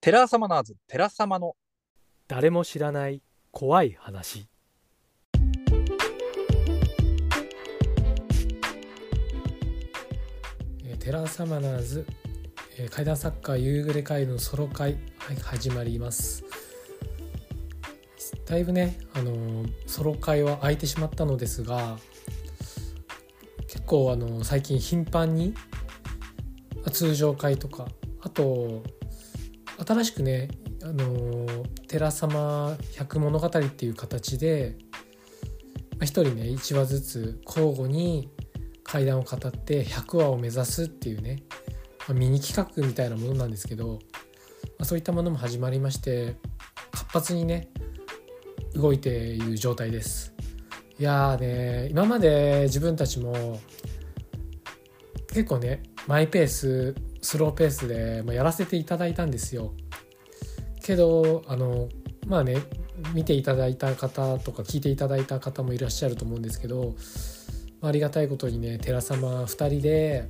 テラサマナーズ、テラ様の。誰も知らない怖い話。えーテラーサマナーズ、えー怪談作家夕暮れ会のソロ会、はい、始まります。だいぶね、あのーソロ会は空いてしまったのですが結構、あのー最近頻繁にあ通常会とかあと新しくね、あの寺様百物語っていう形でまあ人ね1話ずつ交互に怪談を語って100話を目指すっていうね、まあミニ企画みたいなものなんですけど、まあ、そういったものも始まりまして活発にね動いている状態です。いやーね今まで自分たちも結構ねマイペーススローペースで、ま、やらせていただいたんですよ。けどあのまあね見ていただいた方とか聞いていただいた方もいらっしゃると思うんですけどありがたいことにね寺様2人で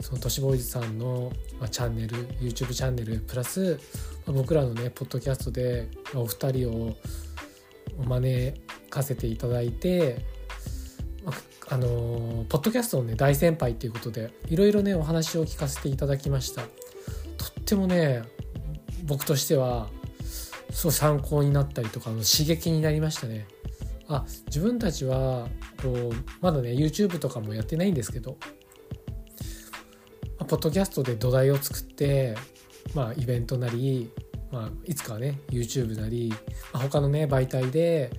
その都市ボーイズさんの、ま、チャンネル YouTube チャンネルプラス、ま僕らのねポッドキャストで、まお二人をお招かせていただいて、まああのポッドキャストのね大先輩っていうことでいろいろねお話を聞かせていただきました。とってもね僕としてはすごい参考になったりとかの刺激になりましたね。あ自分たちはこうまだね YouTube とかもやってないんですけど、ポッドキャストで土台を作って、まあ、イベントなり、まあ、いつかはね YouTube なり、まあ、他のね媒体で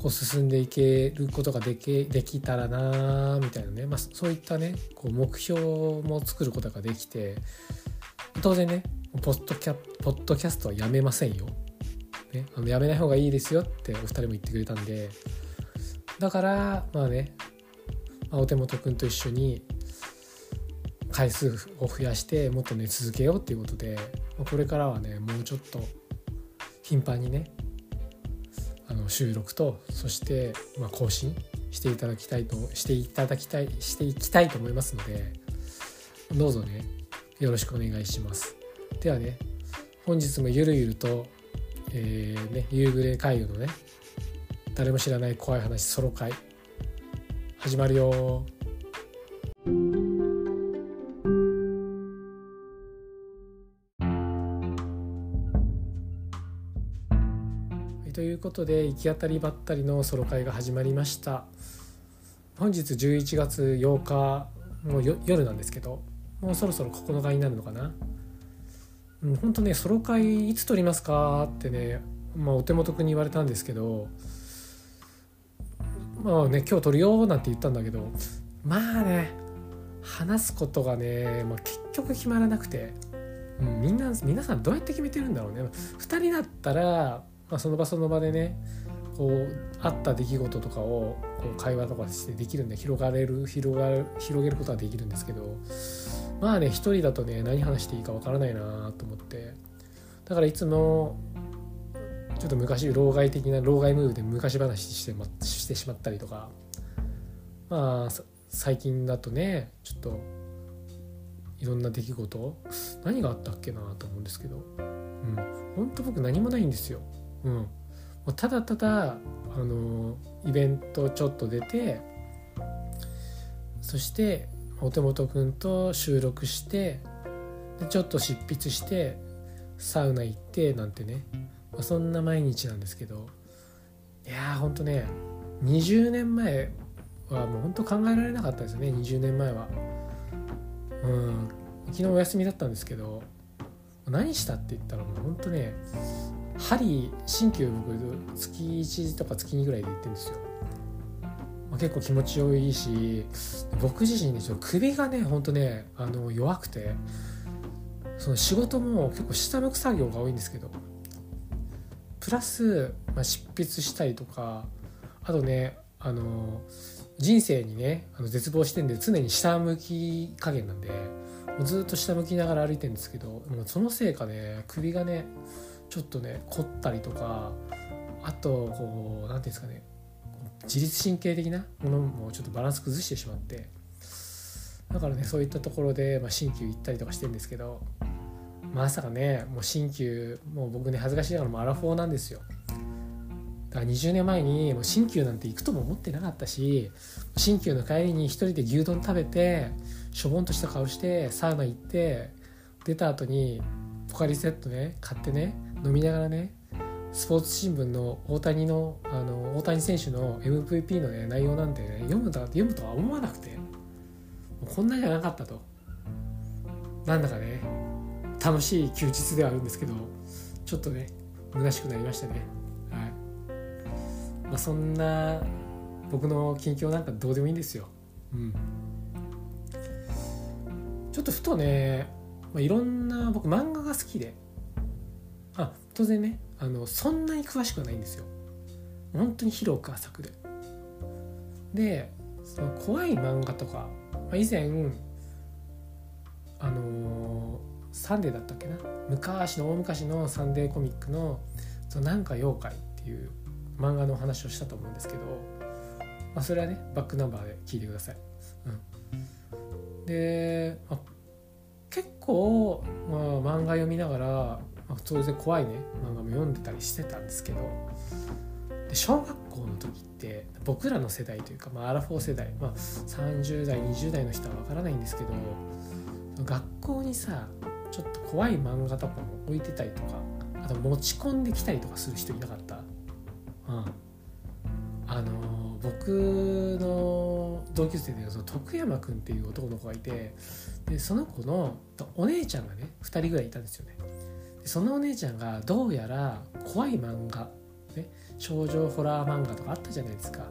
こう進んでいけることができできたらなみたいなね、まあ、そういったねこう目標も作ることができて当然ねポッドキャポッドキャストはやめませんよ。ね、あのやめない方がいいですよってお二人も言ってくれたんでだからまあね、まあお手元くんと一緒に回数を増やしてもっとね続けようっていうことでこれからはねもうちょっと頻繁にねの収録とそしてまあ更新していただきたいとしていただきたいしていきたいと思いますのでどうぞねよろしくお願いします。ではね本日もゆるゆるとえーね、夕暮れ会議のね誰も知らない怖い話ソロ会始まるよことで行き当たりばったりのソロ会が始まりました。本日11月8日もうよ夜なんですけどもうそろそろ9日になるのかな。うん、本当ねソロ会いつ撮りますかってね、まあ、お手元くに言われたんですけどまあね今日撮るよなんて言ったんだけどまあね話すことがね、まあ、結局決まらなくて、うん、みんな皆さんどうやって決めてるんだろうね。2人だったら、まあ、その場その場でねこうあった出来事とかをこう会話とかしてできるんで広がれる広がる広げることはできるんですけどまあね一人だとね何話していいかわからないなと思って。だからいつもちょっと昔老害的な老害ムーブで昔話して,、ま、してしまったりとか。まあ最近だとねちょっといろんな出来事何があったっけなと思うんですけど。うん。本当僕何もないんですよ。うん、もうただただあのイベントちょっと出てそしてお手元くんと収録してでちょっと執筆してサウナ行ってなんてね、まあそんな毎日なんですけど。いやーほんとね20年前はもう本当考えられなかったですよね。20年前は。うん。昨日お休みだったんですけど何したって言ったらもうほんとね針鍼灸僕月1とか月2ぐらいで行ってるんですよ。まあ、結構気持ちよいし僕自身ねちょっと首がねほんとねあの弱くてその仕事も結構下向く作業が多いんですけどプラス、まあ、執筆したりとかあとねあの人生にねあの絶望してんで常に下向き加減なんでもうずっと下向きながら歩いてるんですけどもうそのせいかね首がねちょっとね凝ったりとかあとこう何ていうんですかね自律神経的なものもちょっとバランス崩してしまってだからねそういったところで、まあ、鍼灸行ったりとかしてるんですけどまさかねもう新旧もう僕ね恥ずかしいながらもアラフォーなんですよ。だから20年前にもう新旧なんて行くとも思ってなかったし新旧の帰りに一人で牛丼食べてしょぼんとした顔してサウナ行って出た後にポカリセットね買ってね飲みながらねスポーツ新聞の大谷のあの大谷選手の MVP の、ね、内容なんて、ね、読むと読むとは思わなくてこんなじゃなかったと。なんだかね楽しい休日ではあるんですけどちょっとね虚しくなりましたね。はい。まあそんな僕の近況なんかどうでもいいんですよ。うん。ちょっとふとね、まあ、いろんな僕漫画が好きで。あ当然ねあのそんなに詳しくはないんですよ。本当に広く浅くで。でその怖い漫画とか、まあ、以前あのーサンデーだったっけな？昔の大昔のサンデーコミックの「そのなんか妖怪」っていう漫画のお話をしたと思うんですけど、まあ、それはねバックナンバーで聞いてください。うん、で、まあ、結構、まあ、漫画読みながら、まあ、当然怖いね。漫画も読んでたりしてたんですけど。で小学校の時って僕らの世代というか、まあ、アラフォー世代、まあ、30代20代の人はわからないんですけど学校にさちょっと怖い漫画とかも置いてたりとかあと持ち込んできたりとかする人いなかった？うん。あの僕の同級生でその徳山君っていう男の子がいてでその子のお姉ちゃんがね2人ぐらいいたんですよね。でそのお姉ちゃんがどうやら怖い漫画、ね、少女ホラー漫画とかあったじゃないですか。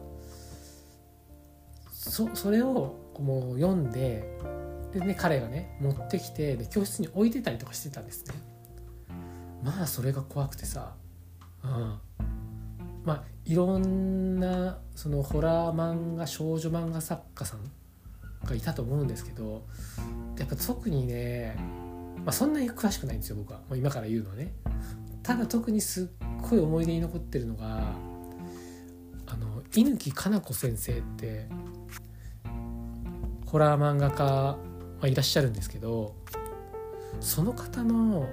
そそれをもう読んででね彼がね持ってきてで教室に置いてたりとかしてたんですね。まあそれが怖くてさ。うん。まあいろんなそのホラー漫画少女漫画作家さんがいたと思うんですけどやっぱ特にね、まあ、そんなに詳しくないんですよ僕は。もう今から言うのはね。ただ特にすっごい思い出に残ってるのがあの猪木かな子先生ってホラー漫画家、まあ、いらっしゃるんですけどその方の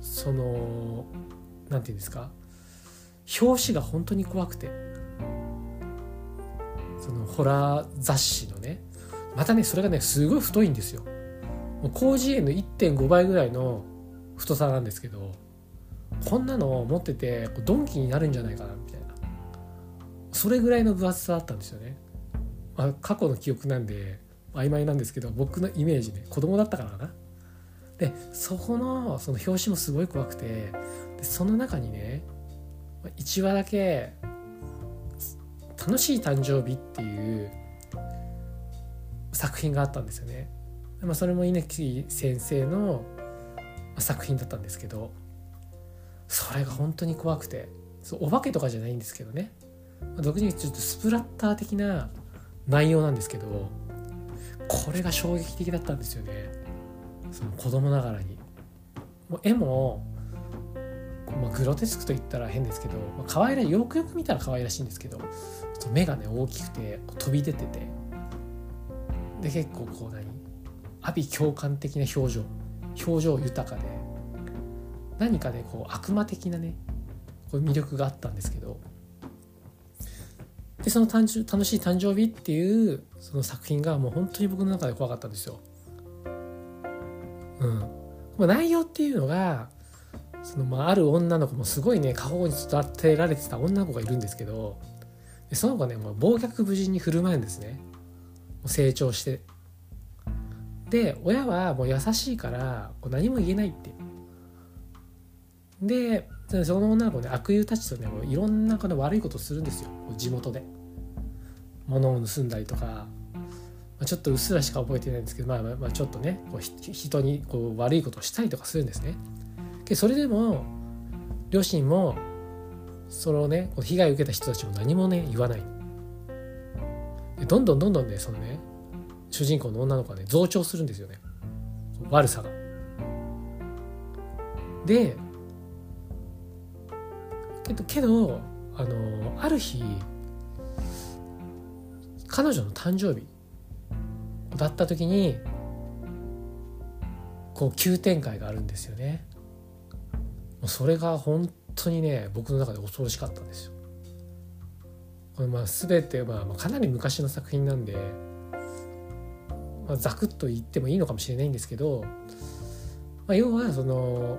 そのなんていうんですか表紙が本当に怖くて。そのホラー雑誌のね。またねそれがねすごい太いんですよ。広辞苑の1.5倍ぐらいの太さなんですけどこんなのを持っててドンキになるんじゃないかなみたいな。それぐらいの分厚さだったんですよね、まあ、過去の記憶なんで曖昧なんですけど僕のイメージね子供だったからかな。でそこのその表紙もすごい怖くてでその中にね1話だけ「楽しい誕生日」っていう作品があったんですよね。まあ、それも稲木先生の作品だったんですけどそれが本当に怖くてそうお化けとかじゃないんですけどね。独自にちょっとスプラッター的な内容なんですけどこれが衝撃的だったんですよね。その子供ながらに。もう絵もまあ、グロテスクと言ったら変ですけど、まあ、可愛らよくよく見たら可愛らしいんですけど目がね大きくて飛び出てて。で結構こう何？阿鼻共感的な表情。表情豊かで。何かねこう悪魔的なねこういう魅力があったんですけど。でその誕生楽しい誕生日っていうその作品がもう本当に僕の中で怖かったんですよ。うん。まあ、内容っていうのがそのまあある女の子もすごいね過保護に育てられてた女の子がいるんですけど。その子ねもう暴虐無人に振る舞うんですね。成長して。で親はもう優しいからこう何も言えないってでその女の子ね悪友たちとねいろんなこの悪いことをするんですよ。地元で。物を盗んだりとか、まあ、ちょっとうっすらしか覚えてないんですけど、まあ、まあちょっとねこう人にこう悪いことをしたりとかするんですね。でそれでも両親もそのね被害を受けた人たちも何もね言わない。どんどんどんどんねそのね主人公の女の子はね増長するんですよね。悪さが。でけどけどあのある日彼女の誕生日だった時にこう急展開があるんですよね。それが本当にね僕の中で恐ろしかったんですよ。これまあ全て、まあかなり昔の作品なんで、まあ、ざくっと言ってもいいのかもしれないんですけど、まあ、要はその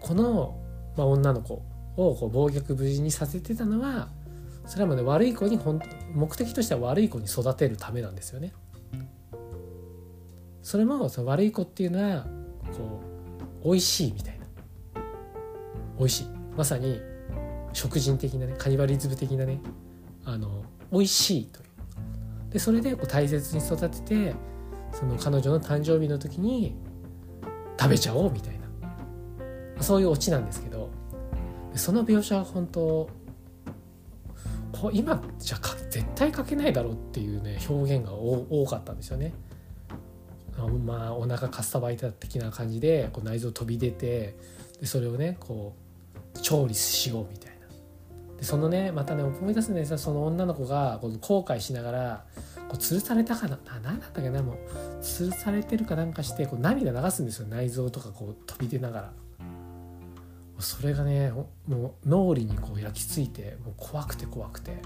この、まあ、女の子をこう暴虐無事にさせてたのはそれはもうね悪い子に本目的としては悪い子に育てるためなんですよね。それもその悪い子っていうのはこう美味しいみたいな。美味しい。まさに食人的なねカニバリズム的なねあの美味しいという。でそれでこう大切に育ててその彼女の誕生日の時に食べちゃおうみたいな。そういうオチなんですけど。その描写は本当こう今じゃ絶対書けないだろうっていうね表現が多かったんですよね。まあお腹かっさばいた的な感じでこう内臓飛び出てでそれをねこう調理しようみたいな。でそのねまたね思い出すんですその女の子がこう後悔しながらこう吊るされたかな？何なんだっけな？もう吊るされてるかなんかしてこう涙流すんですよ。内臓とかこう飛び出ながら。それがねもう脳裏にこう焼き付いてもう怖くて怖くて。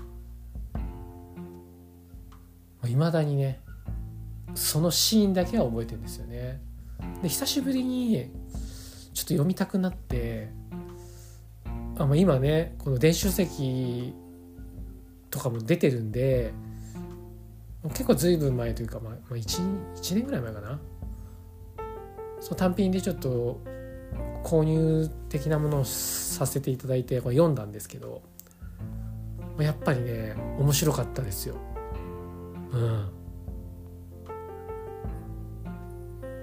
いまだにねそのシーンだけは覚えてるんですよね。で久しぶりにちょっと読みたくなってあ、まあ、今ねこの電子書籍とかも出てるんで結構ずいぶん前というか、まあ、1, 1年ぐらい前かなそう単品でちょっと購入的なものをさせていただいてこれ読んだんですけどやっぱりね面白かったですよ。うん、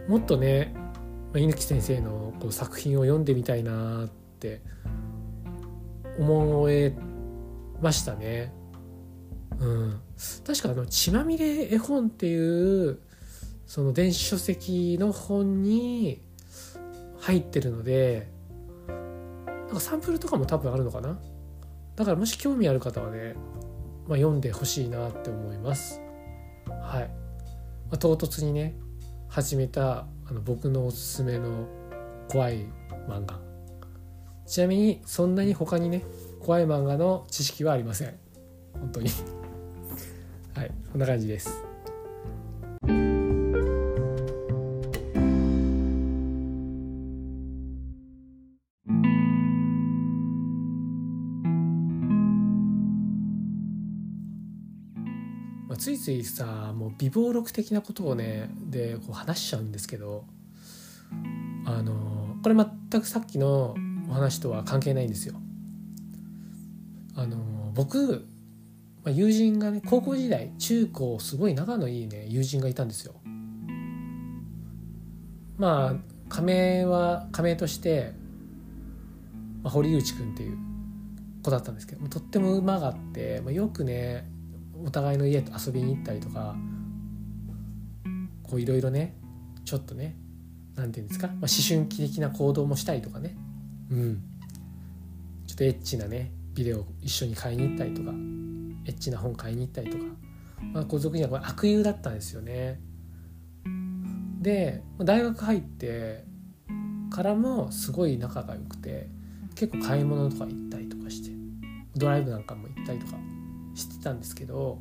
もっとね猪木先生のこう作品を読んでみたいなって思えましたね。うん、確かあの「血まみれ絵本」っていうその電子書籍の本に入ってるのでなんかサンプルとかも多分あるのかな？だからもし興味ある方はね、まあ、読んでほしいなって思います。はい、まあ、唐突にね始めたあの僕のおすすめの怖い漫画。ちなみにそんなに他にね怖い漫画の知識はありません。本当に。はいこんな感じです。ついついさもう美貌録的なことをねでこう話しちゃうんですけどあのこれ全くさっきのお話とは関係ないんですよ。あの僕、まあ、友人がね高校時代中高すごい仲のいいね友人がいたんですよ。まあ仮名は仮名として、まあ、堀内くんっていう子だったんですけどとっても馬があって、まあ、よくねお互いの家と遊びに行ったりとかこういろいろねちょっとね何て言うんですか、まあ、思春期的な行動もしたりとかねうん。ちょっとエッチなねビデオ一緒に買いに行ったりとかエッチな本買いに行ったりとか、まあ、皇族にはこれ悪友だったんですよね。で大学入ってからもすごい仲が良くて結構買い物とか行ったりとかしてドライブなんかも行ったりとかしてたんですけど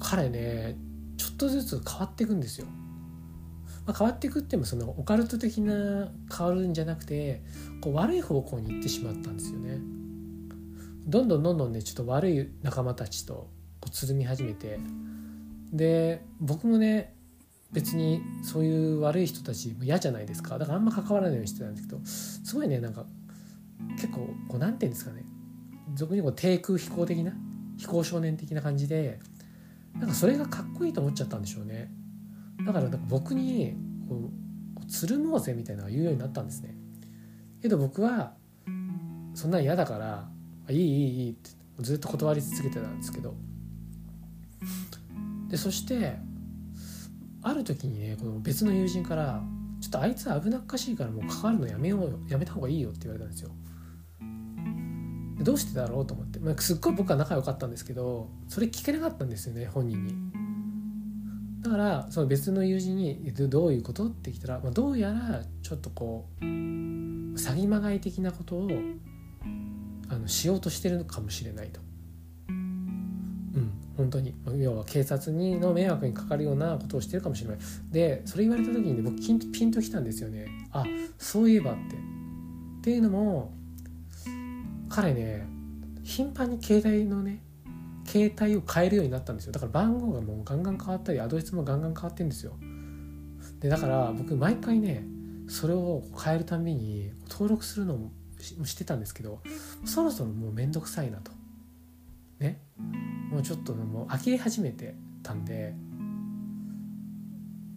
彼ねちょっとずつ変わっていくんですよ。まあ、変わっていくってもそのオカルト的な変わるんじゃなくてこう悪い方向に行ってしまったんですよね。どんどんどんどんねちょっと悪い仲間たちとこうつるみ始めて。で僕もね別にそういう悪い人たちも嫌じゃないですか。だからあんま関わらないようにしてたんですけどすごいねなんか結構こう何て言うんですかね。俗にこう低空飛行的な飛行少年的な感じでなんかそれがかっこいいと思っちゃったんでしょうね。だからなんか僕にこうつるもうぜみたいなのが言うようになったんですね。けど僕はそんなん嫌だから「いいいいいい」ってずっと断り続けてたんですけど。でそしてある時にねこの別の友人から「ちょっとあいつ危なっかしいからもう関わるのやめようよやめた方がいいよ」って言われたんですよ。どうしてだろうと思って、まあ、すっごい僕は仲良かったんですけどそれ聞けなかったんですよね本人に。だからその別の友人に「どういうこと?」って聞いたら、まあ、どうやらちょっとこう詐欺まがい的なことをあのしようとしてるのかもしれないと。うん本当に要は警察にの迷惑にかかるようなことをしてるかもしれないでそれ言われた時にね僕ピンとピンときたんですよねあそういえばってっていうのも彼ね頻繁に携帯のね携帯を変えるようになったんですよ。だから番号がもうガンガン変わったりアドレスもガンガン変わってんですよ。でだから僕毎回ねそれを変えるたびに登録するのもしてたんですけどそろそろもう面倒くさいなと。ね。もうちょっともう呆れ始めてたんで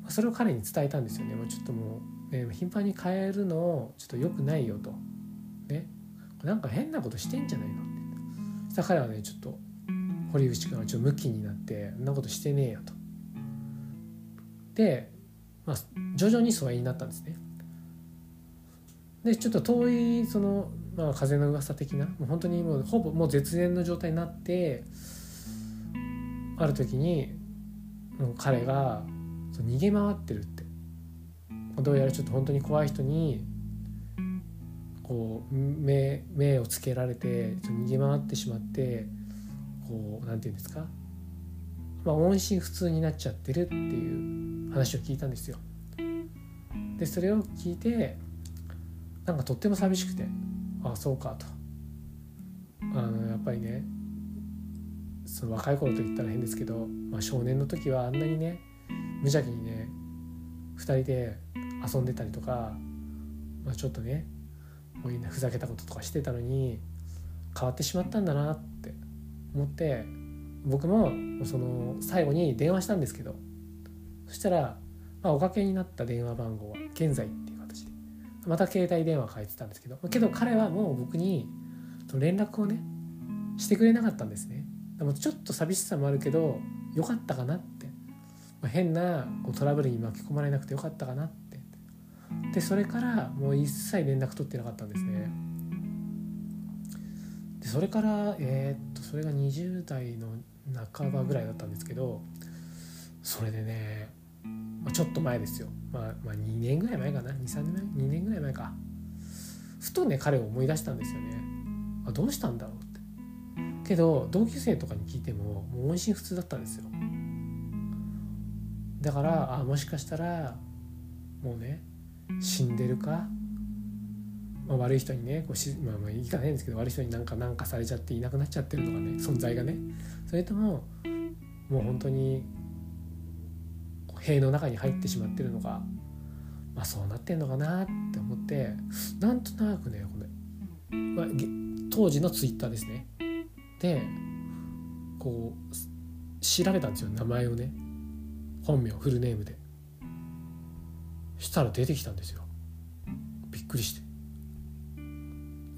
それを彼に伝えたんですよね。もうちょっともう、ね、頻繁に変えるのちょっと良くないよと。ね。なんか変なことしてんじゃないのって。そしたら彼はねちょっと堀内君はちょっとムキになってそんなことしてねえよと。で、まあ、徐々に疎遠になったんですね。でちょっと遠いその、まあ、風の噂的なもう本当にもうほぼもう絶縁の状態になってある時に彼がそう逃げ回ってるって。どうやらちょっと本当に怖い人にこう目目をつけられて逃げ回ってしまってこうなんて言うんですか、まあ、音信不通になっちゃってるっていう話を聞いたんですよ。でそれを聞いてなんかとっても寂しくてああそうかとあのやっぱりねその若い頃と言ったら変ですけど、まあ、少年の時はあんなにね無邪気にね2人で遊んでたりとか、まあ、ちょっとねこういうふざけたこととかしてたのに変わってしまったんだなって思って僕もその最後に電話したんですけどそしたら、まあ、おかけになった電話番号は現在っていう形でまた携帯電話変えてたんですけどけど彼はもう僕に連絡をねしてくれなかったんですね。でもちょっと寂しさもあるけどよかったかなって、まあ、変なこうトラブルに巻き込まれなくてよかったかなって。でそれからもう一切連絡取ってなかったんですね。でそれからえー、っとそれが20代の半ばぐらいだったんですけどそれでね、まあ、ちょっと前ですよ、まあ、まあ2年ぐらい前かな？23年前？2年ぐらい前か。ふとね彼を思い出したんですよね。あどうしたんだろうって。けど同級生とかに聞いてももう音信不通だったんですよ。だからあもしかしたらもうね死んでるか？まあ、悪い人にねこうし、まあ、まあいかないんですけど悪い人になんかなんかされちゃっていなくなっちゃってるとかね存在がね。それとももう本当に塀の中に入ってしまってるのかまあそうなってんのかなって思ってなんとなくねこれ、まあ、当時のツイッターですね。でこう調べたんですよ名前をね。本名フルネームで。したら出てきたんですよ。びっくりして。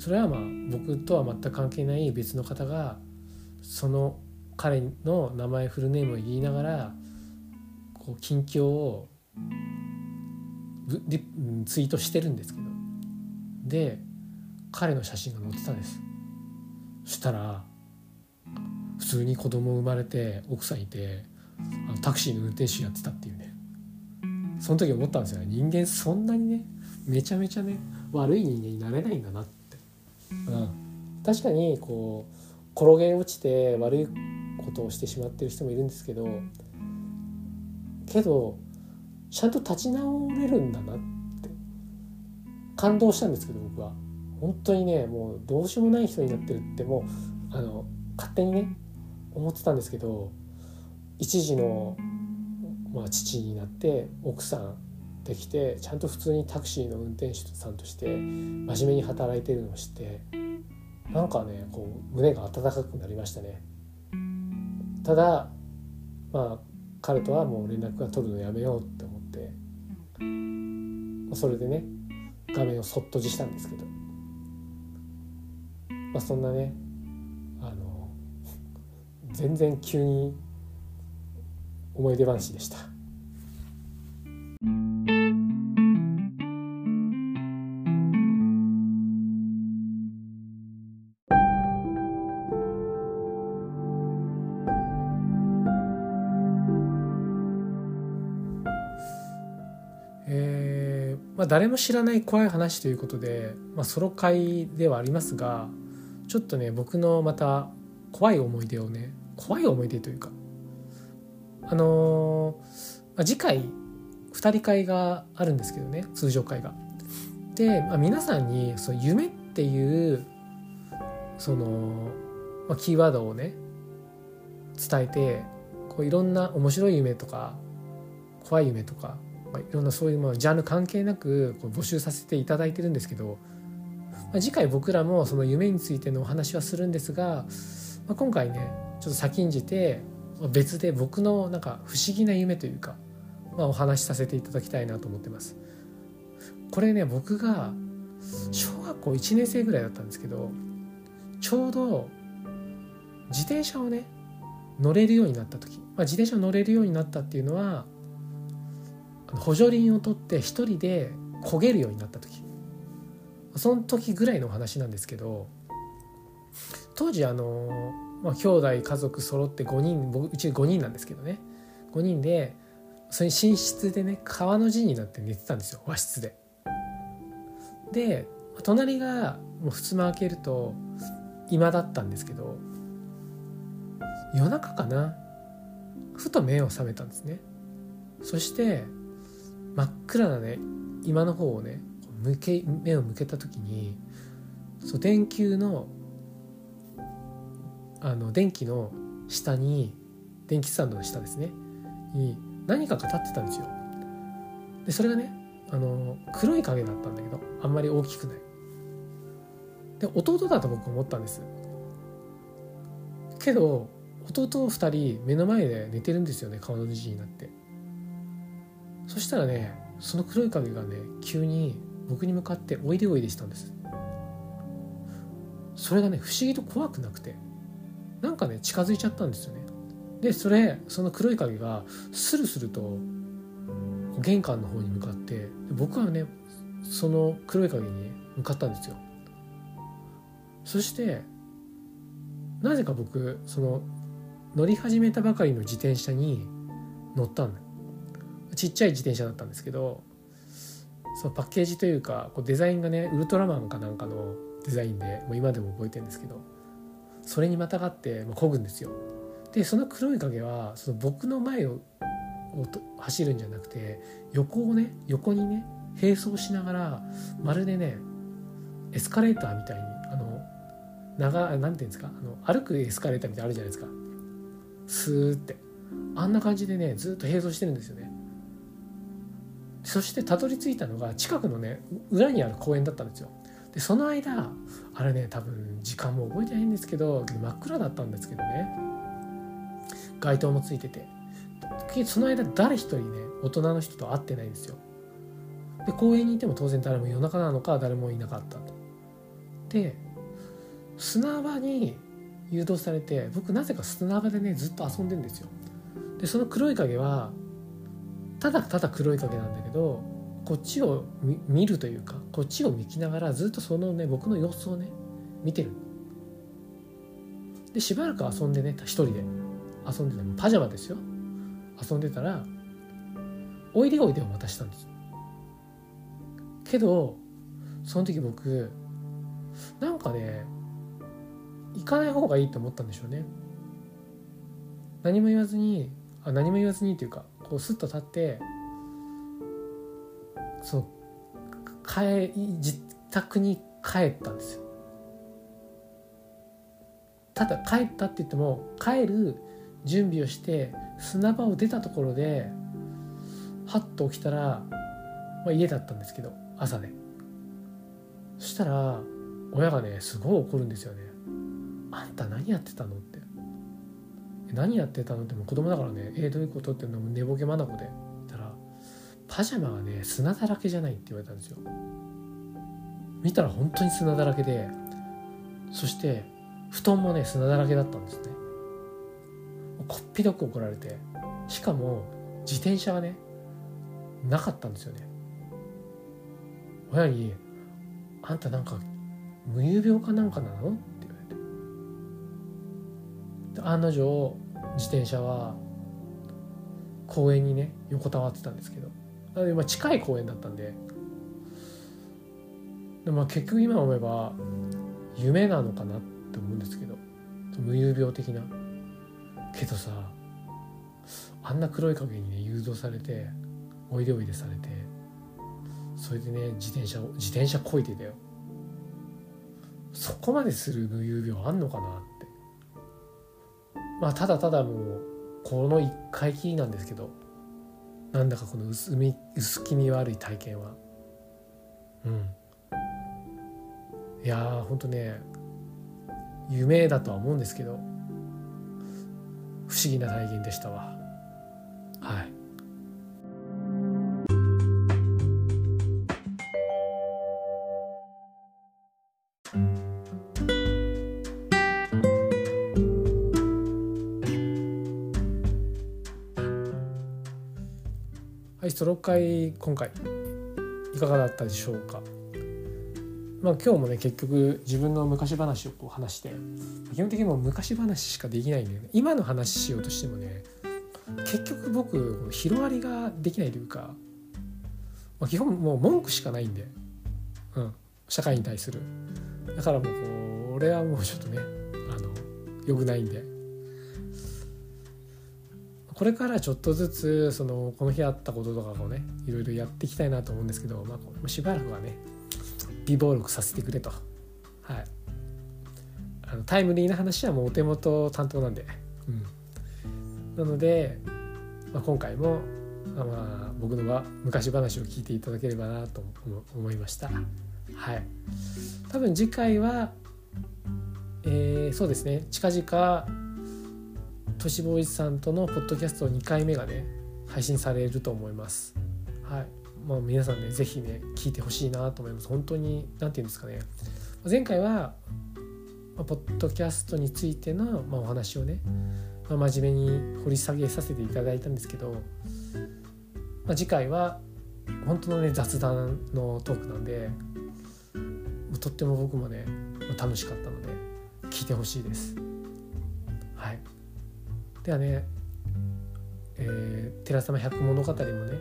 それはまあ僕とは全く関係ない別の方がその彼の名前フルネームを言いながらこう近況をツイートしてるんですけど。で彼の写真が載ってたんです。そしたら普通に子供生まれて奥さんいてあのタクシーの運転手やってたっていうね。その時思ったんですよね。人間そんなにねめちゃめちゃね悪い人間になれないんだなって。うん、確かにこう転げ落ちて悪いことをしてしまってる人もいるんですけどけどちゃんと立ち直れるんだなって感動したんですけど僕は。本当にねもうどうしようもない人になってるってもうあの勝手にね思ってたんですけど一時の、まあ、父になって奥さんできてちゃんと普通にタクシーの運転手さんとして真面目に働いてるのを知ってなんかねこう胸が温かくなりましたねただまあ彼とはもう連絡が取るのやめようって思ってそれでね画面をそっとじしたんですけどまあそんなねあの全然急に思い出話でした。まあ、誰も知らない怖い話ということで、まあ、ソロ会ではありますがちょっとね僕のまた怖い思い出をね怖い思い出というかあのーまあ、次回2人会があるんですけどね通常会が。で、まあ、皆さんにその夢っていうその、まあ、キーワードをね伝えてこういろんな面白い夢とか怖い夢とか、まあ、いろんなそういうまあジャンル関係なくこう募集させていただいてるんですけど、まあ、次回僕らもその夢についてのお話はするんですが、まあ、今回ねちょっと先んじて別で僕のなんか不思議な夢というか、まあ、お話しさせていただきたいなと思ってます。これね僕が小学校1年生ぐらいだったんですけどちょうど自転車をね乗れるようになった時、まあ、自転車乗れるようになったっていうのは補助輪を取って一人で焦げるようになった時。その時ぐらいのお話なんですけど当時あの、まあ、兄弟家族揃って5人僕うち5人なんですけどね。5人でそれ寝室でね川の字になって寝てたんですよ和室で。で隣がもう襖開けると今だったんですけど夜中かな。ふと目を覚めたんですね。そして真っ暗なね今の方をね向け目を向けた時にそう電球のあの電気の下に電気スタンドの下ですね。に何かが立ってたんですよ。でそれがねあの黒い影だったんだけどあんまり大きくない。で弟だと僕思ったんです。けど弟2人目の前で寝てるんですよね顔の字になって。そしたらねその黒い影がね急に僕に向かっておいでおいでしたんです。それがね不思議と怖くなくてなんかね近づいちゃったんですよね。でそれその黒い影がスルスルと玄関の方に向かって僕はねその黒い影に向かったんですよ。そしてなぜか僕その乗り始めたばかりの自転車に乗ったんだ。ちっちゃい自転車だったんですけどそのパッケージというかこうデザインがねウルトラマンかなんかのデザインでもう今でも覚えてるんですけどそれにまたがって漕ぐんですよ。でその黒い影はその僕の前をを走るんじゃなくて横をね横にね並走しながらまるでねエスカレーターみたいにあの長なんていうんですかあの歩くエスカレーターみたいなのあるじゃないですか。スーって。あんな感じでねずっと並走してるんですよね。そしてたどり着いたのが近くのね裏にある公園だったんですよ。でその間あれね多分時間も覚えてないんですけど真っ暗だったんですけどね。街灯もついてて。その間誰一人ね大人の人と会ってないんですよ。で公園にいても当然誰も夜中なのか誰もいなかったと。で砂場に誘導されて僕なぜか砂場でねずっと遊んでんですよ。でその黒い影はただただ黒い影なんだけどこっちを見るというかこっちを見きながらずっとそのね僕の様子をね見てる。でしばらく遊んでね一人で遊んでてパジャマですよ。遊んでたらおいでおいでを渡したんです。けどその時僕なんかね行かない方がいいと思ったんでしょうね。何も言わずにあ何も言わずにっていうかこうスッと立ってその帰自宅に帰ったんですよ。ただ帰ったって言っても帰る準備をして砂場を出たところでハッと起きたら、まあ、家だったんですけど朝、ね、そしたら親がねすごい怒るんですよね「あんた何やってたの?」って「何やってたの?」っても子供だからね「えー、どういうこと?」ってのも寝ぼけ眼で言ったら「パジャマがね砂だらけじゃない」って言われたんですよ見たら本当に砂だらけでそして布団もね砂だらけだったんですねこっぴどく怒られてしかも自転車がねなかったんですよね親に「あんたなんか無遊病かなんかなの?」って言われて案の定自転車は公園にね横たわってたんですけど。なのでまあ近い公園だったんで。でまあ結局今思えば夢なのかなって思うんですけど。無遊病的な。けどさあんな黒い影にね誘導されておいでおいでされてそれでね自転車を自転車こいでたよ。そこまでする無遊病あんのかなって。まあただただもうこの一回きりなんですけどなんだかこの薄み薄気味悪い体験は。うん。いやーほんとね夢だとは思うんですけど不思議な体験でしたわ。はい。はいソロ会今回いかがだったでしょうか？まあ今日もね結局自分の昔話をこう話して基本的にもう昔話しかできないんで、ね、今の話しようとしてもね結局僕広がりができないというか、まあ、基本もう文句しかないんで、うん、社会に対する。だからもうこう俺はもうちょっとねあのよくないんで。これからちょっとずつそのこの日あったこととかをねいろいろやっていきたいなと思うんですけど、まあ、しばらくはね微暴録させてくれと、はい、あのタイムリーな話はもうお手元担当なんで、うん、なので、まあ、今回も、まあ、僕のは昔話を聞いていただければなと思いました。はい。多分次回はえー、そうですね。近々都市ボーイズさんとのポッドキャスト2回目がね配信されると思います。はい。まあ、皆さんね是非ね聞いてほしいなと思います。本当に何て言うんですかね。前回は、まあ、ポッドキャストについての、まあ、お話をね、まあ、真面目に掘り下げさせていただいたんですけど、まあ、次回は本当のね雑談のトークなんでとっても僕もね楽しかったので聞いてほしいです。はい。ではね、えー、寺様百物語もね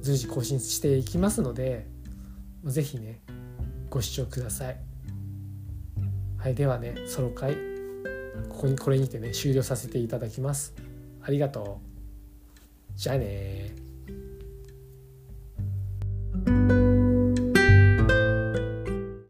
随時更新していきますので是非ねご視聴ください。はい、ではねソロ会ここにこれにてね終了させていただきます。ありがとう。じゃあね